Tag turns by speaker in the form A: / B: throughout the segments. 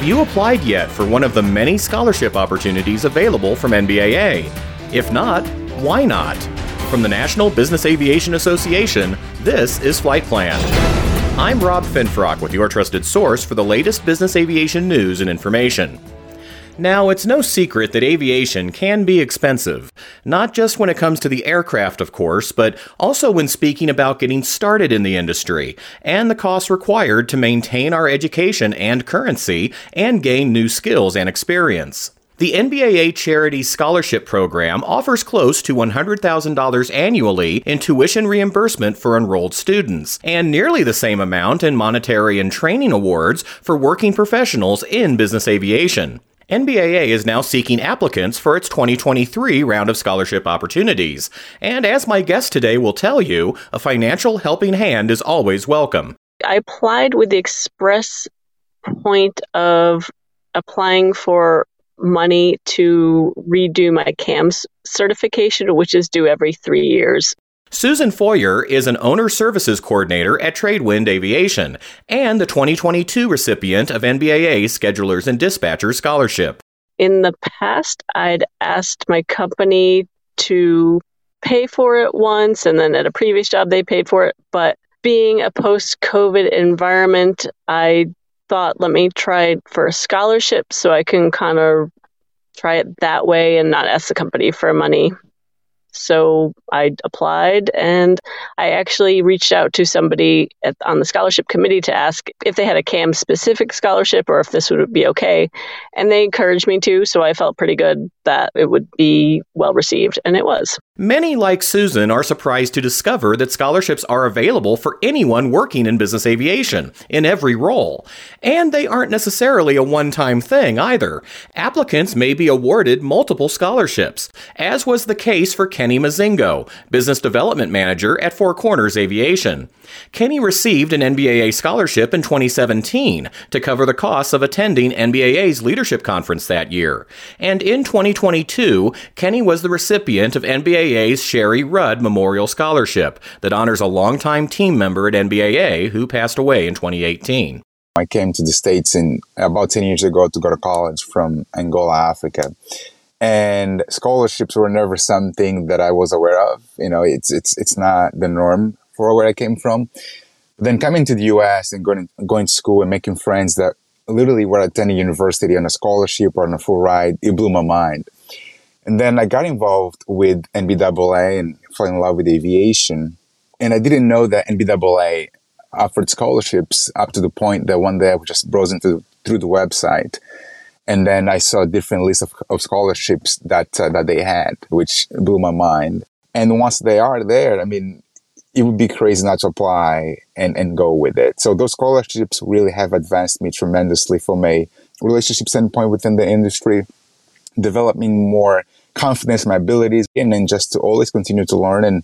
A: Have you applied yet for one of the many scholarship opportunities available from NBAA? If not, why not? From the National Business Aviation Association, this is Flight Plan. I'm Rob Finfrock with your trusted source for the latest business aviation news and information. Now, it's no secret that aviation can be expensive, not just when it comes to the aircraft, of course, but also when speaking about getting started in the industry and the costs required to maintain our education and currency and gain new skills and experience. The NBAA Charity Scholarship Program offers close to $100,000 annually in tuition reimbursement for enrolled students, and nearly the same amount in monetary and training awards for working professionals in business aviation. NBAA is now seeking applicants for its 2023 round of scholarship opportunities. And as my guest today will tell you, a financial helping hand is always welcome.
B: I applied with the express point of applying for money to redo my CAMS certification, which is due every three years.
A: Susan Foyer is an owner services coordinator at Tradewind Aviation and the 2022 recipient of NBAA Schedulers and Dispatchers Scholarship.
B: In the past, I'd asked my company to pay for it once, and then at a previous job, they paid for it. But being a post COVID environment, I thought, let me try for a scholarship so I can kind of try it that way and not ask the company for money. So I applied and I actually reached out to somebody at, on the scholarship committee to ask if they had a CAM specific scholarship or if this would be okay. And they encouraged me to, so I felt pretty good that it would be well received, and it was.
A: Many, like Susan, are surprised to discover that scholarships are available for anyone working in business aviation, in every role. And they aren't necessarily a one time thing either. Applicants may be awarded multiple scholarships, as was the case for Kenny Mazingo, Business Development Manager at Four Corners Aviation. Kenny received an NBAA scholarship in 2017 to cover the costs of attending NBAA's leadership conference that year. And in 2022, Kenny was the recipient of NBAA's Sherry Rudd Memorial Scholarship that honors a longtime team member at NBAA who passed away in 2018.
C: I came to the States in about 10 years ago to go to college from Angola, Africa and scholarships were never something that I was aware of. You know, it's it's it's not the norm for where I came from. But then coming to the U.S. and going going to school and making friends that literally were attending university on a scholarship or on a full ride, it blew my mind. And then I got involved with NBAA and fell in love with aviation. And I didn't know that NBAA offered scholarships up to the point that one day I just browsed into through the website and then I saw different lists of, of scholarships that uh, that they had, which blew my mind. And once they are there, I mean, it would be crazy not to apply and, and go with it. So those scholarships really have advanced me tremendously from a relationship standpoint within the industry, developing more confidence in my abilities, and then just to always continue to learn and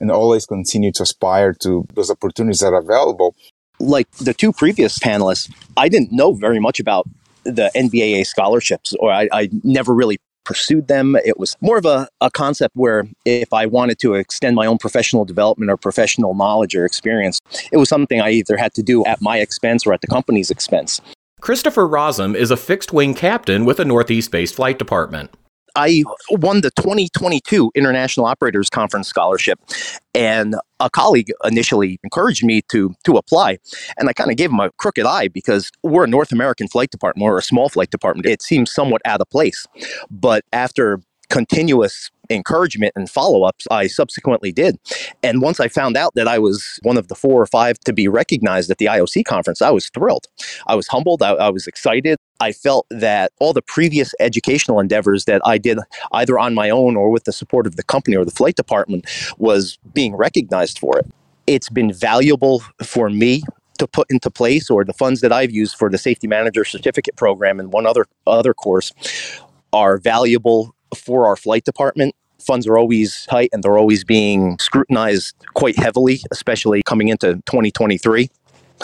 C: and always continue to aspire to those opportunities that are available.
D: Like the two previous panelists, I didn't know very much about the NBAA scholarships, or I, I never really pursued them. It was more of a, a concept where if I wanted to extend my own professional development or professional knowledge or experience, it was something I either had to do at my expense or at the company's expense.
A: Christopher Rosum is a fixed wing captain with the Northeast based flight department.
D: I won the 2022 International Operators Conference scholarship, and a colleague initially encouraged me to to apply, and I kind of gave him a crooked eye because we're a North American flight department, we're a small flight department. It seems somewhat out of place, but after continuous encouragement and follow ups, I subsequently did. And once I found out that I was one of the four or five to be recognized at the IOC conference, I was thrilled. I was humbled. I, I was excited. I felt that all the previous educational endeavors that I did either on my own or with the support of the company or the flight department was being recognized for it. It's been valuable for me to put into place or the funds that I've used for the safety manager certificate program and one other other course are valuable for our flight department funds are always tight and they're always being scrutinized quite heavily, especially coming into 2023.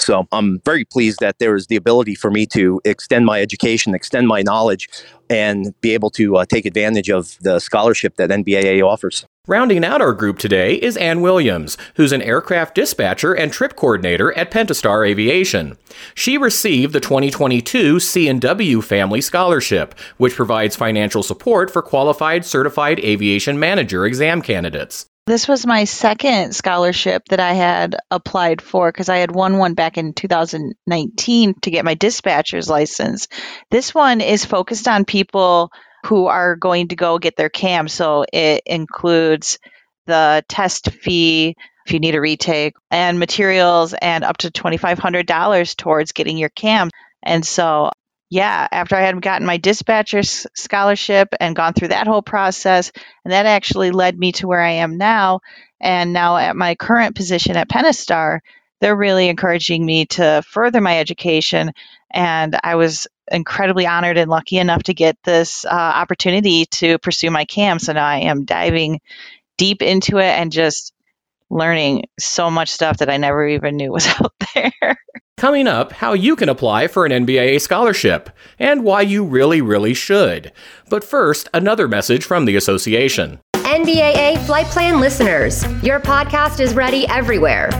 D: So I'm very pleased that there is the ability for me to extend my education, extend my knowledge, and be able to uh, take advantage of the scholarship that NBAA offers.
A: Rounding out our group today is Ann Williams, who's an aircraft dispatcher and trip coordinator at Pentastar Aviation. She received the 2022 C&W Family Scholarship, which provides financial support for qualified certified aviation manager exam candidates.
E: This was my second scholarship that I had applied for because I had won one back in 2019 to get my dispatcher's license. This one is focused on people who are going to go get their CAM. So it includes the test fee if you need a retake and materials and up to $2,500 towards getting your CAM. And so, yeah, after I had gotten my dispatcher scholarship and gone through that whole process, and that actually led me to where I am now. And now at my current position at Pentastar, they're really encouraging me to further my education. And I was incredibly honored and lucky enough to get this uh, opportunity to pursue my CAM. So now I am diving deep into it and just learning so much stuff that I never even knew was out there.
A: Coming up, how you can apply for an NBAA scholarship and why you really, really should. But first, another message from the association.
F: NBAA Flight Plan listeners, your podcast is ready everywhere.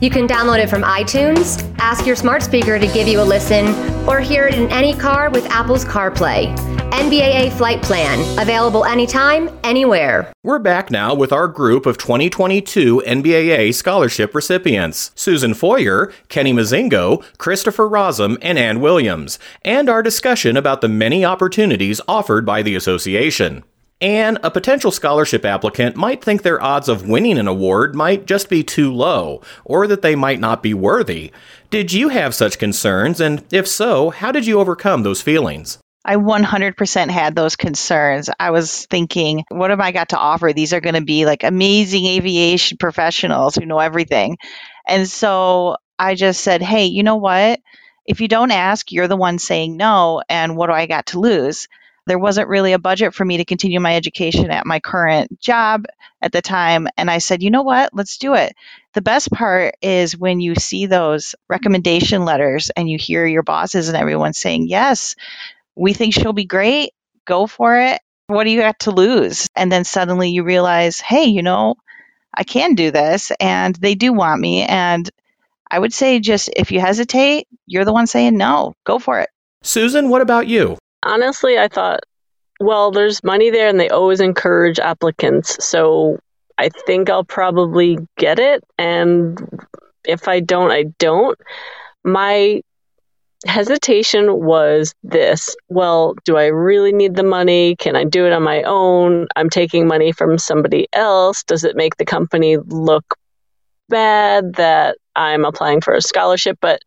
F: You can download it from iTunes, ask your smart speaker to give you a listen, or hear it in any car with Apple's CarPlay. NBAA Flight Plan, available anytime, anywhere.
A: We're back now with our group of 2022 NBAA scholarship recipients Susan Foyer, Kenny Mazingo, Christopher Rosum, and Ann Williams, and our discussion about the many opportunities offered by the association. And a potential scholarship applicant might think their odds of winning an award might just be too low, or that they might not be worthy. Did you have such concerns? And if so, how did you overcome those feelings?
E: I 100% had those concerns. I was thinking, what have I got to offer? These are going to be like amazing aviation professionals who know everything. And so I just said, hey, you know what? If you don't ask, you're the one saying no. And what do I got to lose? There wasn't really a budget for me to continue my education at my current job at the time. And I said, you know what? Let's do it. The best part is when you see those recommendation letters and you hear your bosses and everyone saying, yes, we think she'll be great. Go for it. What do you have to lose? And then suddenly you realize, hey, you know, I can do this and they do want me. And I would say just if you hesitate, you're the one saying no, go for it.
A: Susan, what about you?
B: Honestly, I thought, well, there's money there and they always encourage applicants. So I think I'll probably get it. And if I don't, I don't. My hesitation was this well, do I really need the money? Can I do it on my own? I'm taking money from somebody else. Does it make the company look bad that I'm applying for a scholarship? But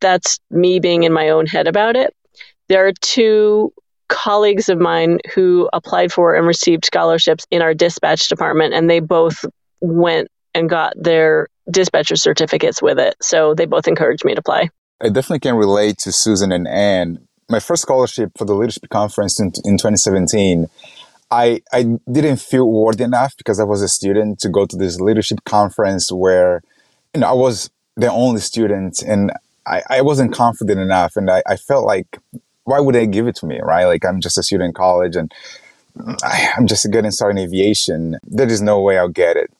B: that's me being in my own head about it. There are two colleagues of mine who applied for and received scholarships in our dispatch department, and they both went and got their dispatcher certificates with it. So they both encouraged me to apply.
C: I definitely can relate to Susan and Anne. My first scholarship for the leadership conference in, in 2017, I, I didn't feel worthy enough because I was a student to go to this leadership conference where, you know, I was the only student and I, I wasn't confident enough. And I, I felt like why would they give it to me, right? Like I'm just a student in college and I, I'm just getting started in aviation. There is no way I'll get it.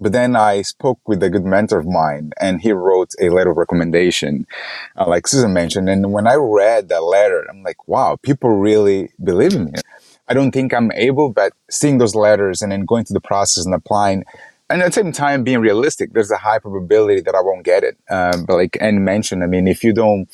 C: But then I spoke with a good mentor of mine and he wrote a letter of recommendation, uh, like Susan mentioned. And when I read that letter, I'm like, wow, people really believe in me. I don't think I'm able, but seeing those letters and then going through the process and applying, and at the same time being realistic, there's a high probability that I won't get it. Um, but like Ann mentioned, I mean, if you don't,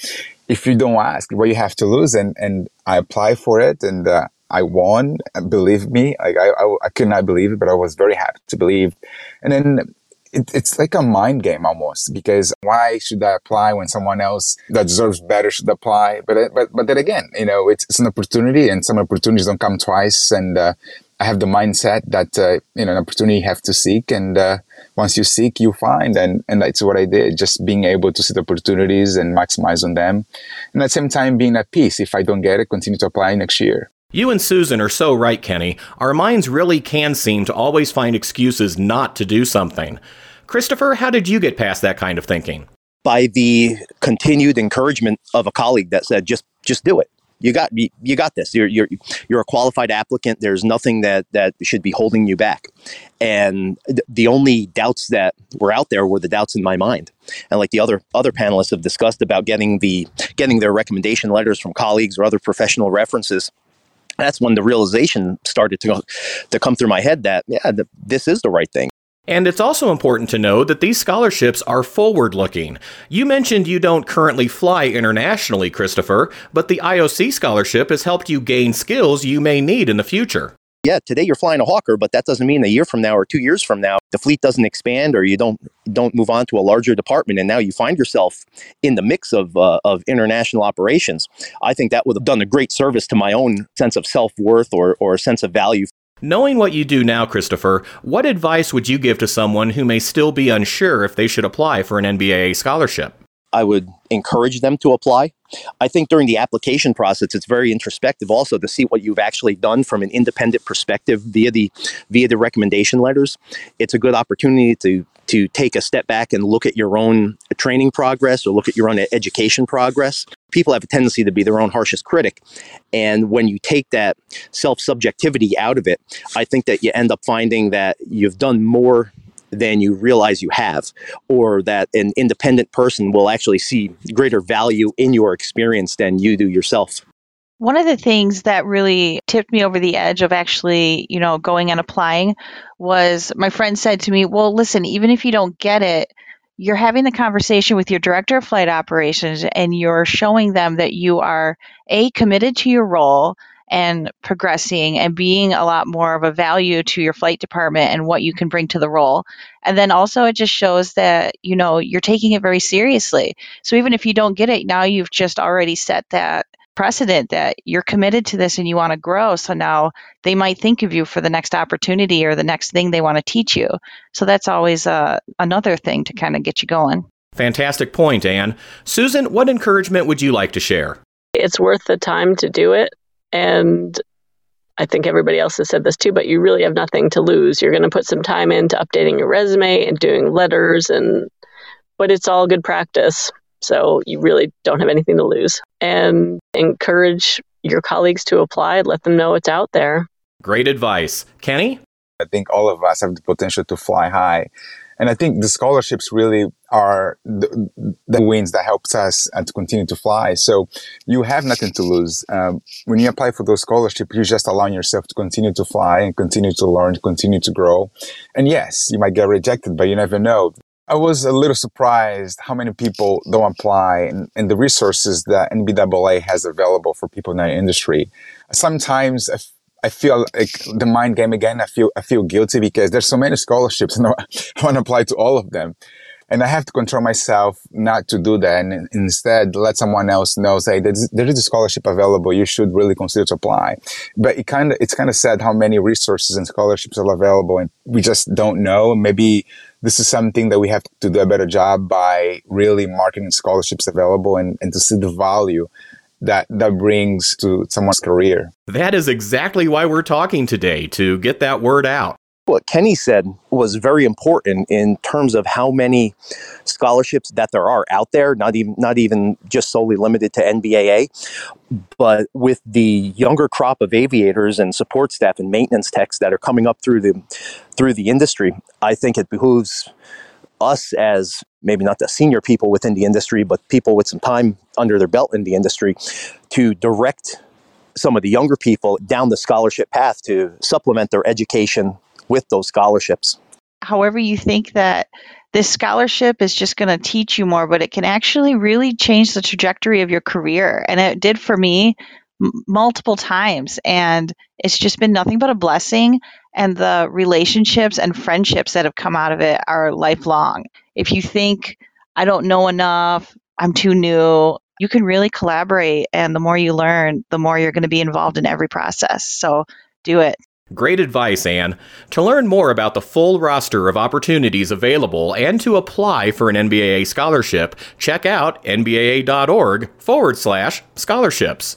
C: if you don't ask, what you have to lose, and and I applied for it, and uh, I won. Believe me, like I, I, I could not believe it, but I was very happy to believe. And then it, it's like a mind game almost because why should I apply when someone else that deserves better should apply? But but but then again, you know, it's, it's an opportunity, and some opportunities don't come twice, and uh, I have the mindset that uh, you know an opportunity you have to seek, and uh, once you seek, you find, and and that's what I did. Just being able to see the opportunities and maximize on them, and at the same time being at peace. If I don't get it, continue to apply next year.
A: You and Susan are so right, Kenny. Our minds really can seem to always find excuses not to do something. Christopher, how did you get past that kind of thinking?
D: By the continued encouragement of a colleague that said, just just do it you got you, you got this. You're you're you're a qualified applicant. There's nothing that that should be holding you back. And th- the only doubts that were out there were the doubts in my mind. And like the other other panelists have discussed about getting the getting their recommendation letters from colleagues or other professional references. That's when the realization started to go, to come through my head that yeah, this is the right thing.
A: And it's also important to know that these scholarships are forward looking. You mentioned you don't currently fly internationally, Christopher, but the IOC scholarship has helped you gain skills you may need in the future.
D: Yeah, today you're flying a Hawker, but that doesn't mean a year from now or two years from now the fleet doesn't expand or you don't don't move on to a larger department, and now you find yourself in the mix of uh, of international operations. I think that would have done a great service to my own sense of self worth or or sense of value
A: Knowing what you do now, Christopher, what advice would you give to someone who may still be unsure if they should apply for an NBAA scholarship?
D: I would encourage them to apply. I think during the application process, it's very introspective also to see what you've actually done from an independent perspective via the via the recommendation letters. It's a good opportunity to to take a step back and look at your own training progress or look at your own education progress. People have a tendency to be their own harshest critic. And when you take that self subjectivity out of it, I think that you end up finding that you've done more than you realize you have, or that an independent person will actually see greater value in your experience than you do yourself.
E: One of the things that really tipped me over the edge of actually, you know, going and applying was my friend said to me, "Well, listen, even if you don't get it, you're having the conversation with your director of flight operations and you're showing them that you are a committed to your role and progressing and being a lot more of a value to your flight department and what you can bring to the role. And then also it just shows that, you know, you're taking it very seriously. So even if you don't get it, now you've just already set that precedent that you're committed to this and you want to grow. So now they might think of you for the next opportunity or the next thing they want to teach you. So that's always uh, another thing to kind of get you going.
A: Fantastic point, Anne. Susan, what encouragement would you like to share?
B: It's worth the time to do it. And I think everybody else has said this too, but you really have nothing to lose. You're going to put some time into updating your resume and doing letters and but it's all good practice. So you really don't have anything to lose. And encourage your colleagues to apply, let them know it's out there.
A: Great advice. Kenny?
C: I think all of us have the potential to fly high. And I think the scholarships really are the, the wins that helps us uh, to continue to fly. So you have nothing to lose. Um, when you apply for those scholarships, you're just allowing yourself to continue to fly and continue to learn, continue to grow. And yes, you might get rejected, but you never know. I was a little surprised how many people don't apply and, and the resources that NBAA has available for people in that industry. Sometimes I, f- I feel like the mind game again. I feel I feel guilty because there's so many scholarships and I want to apply to all of them. And I have to control myself not to do that and instead let someone else know, say, there is a scholarship available. You should really consider to apply. But it kind of, it's kind of sad how many resources and scholarships are available and we just don't know. Maybe this is something that we have to do a better job by really marketing scholarships available and, and to see the value that that brings to someone's career.
A: That is exactly why we're talking today to get that word out.
D: What Kenny said was very important in terms of how many scholarships that there are out there, not even not even just solely limited to NBAA, but with the younger crop of aviators and support staff and maintenance techs that are coming up through the through the industry, I think it behooves us as maybe not the senior people within the industry, but people with some time under their belt in the industry to direct some of the younger people down the scholarship path to supplement their education with those scholarships.
E: However, you think that this scholarship is just going to teach you more, but it can actually really change the trajectory of your career. And it did for me m- multiple times. And it's just been nothing but a blessing. And the relationships and friendships that have come out of it are lifelong. If you think, I don't know enough, I'm too new, you can really collaborate. And the more you learn, the more you're going to be involved in every process. So do it.
A: Great advice, Anne. To learn more about the full roster of opportunities available and to apply for an NBAA scholarship, check out nbaa.org forward slash scholarships.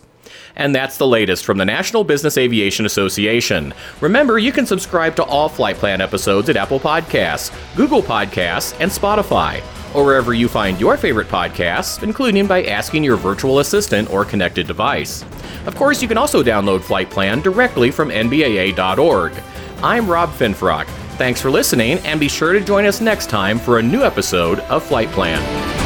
A: And that's the latest from the National Business Aviation Association. Remember, you can subscribe to all Flight Plan episodes at Apple Podcasts, Google Podcasts, and Spotify, or wherever you find your favorite podcasts, including by asking your virtual assistant or connected device. Of course, you can also download Flight Plan directly from NBAA.org. I'm Rob Finfrock. Thanks for listening, and be sure to join us next time for a new episode of Flight Plan.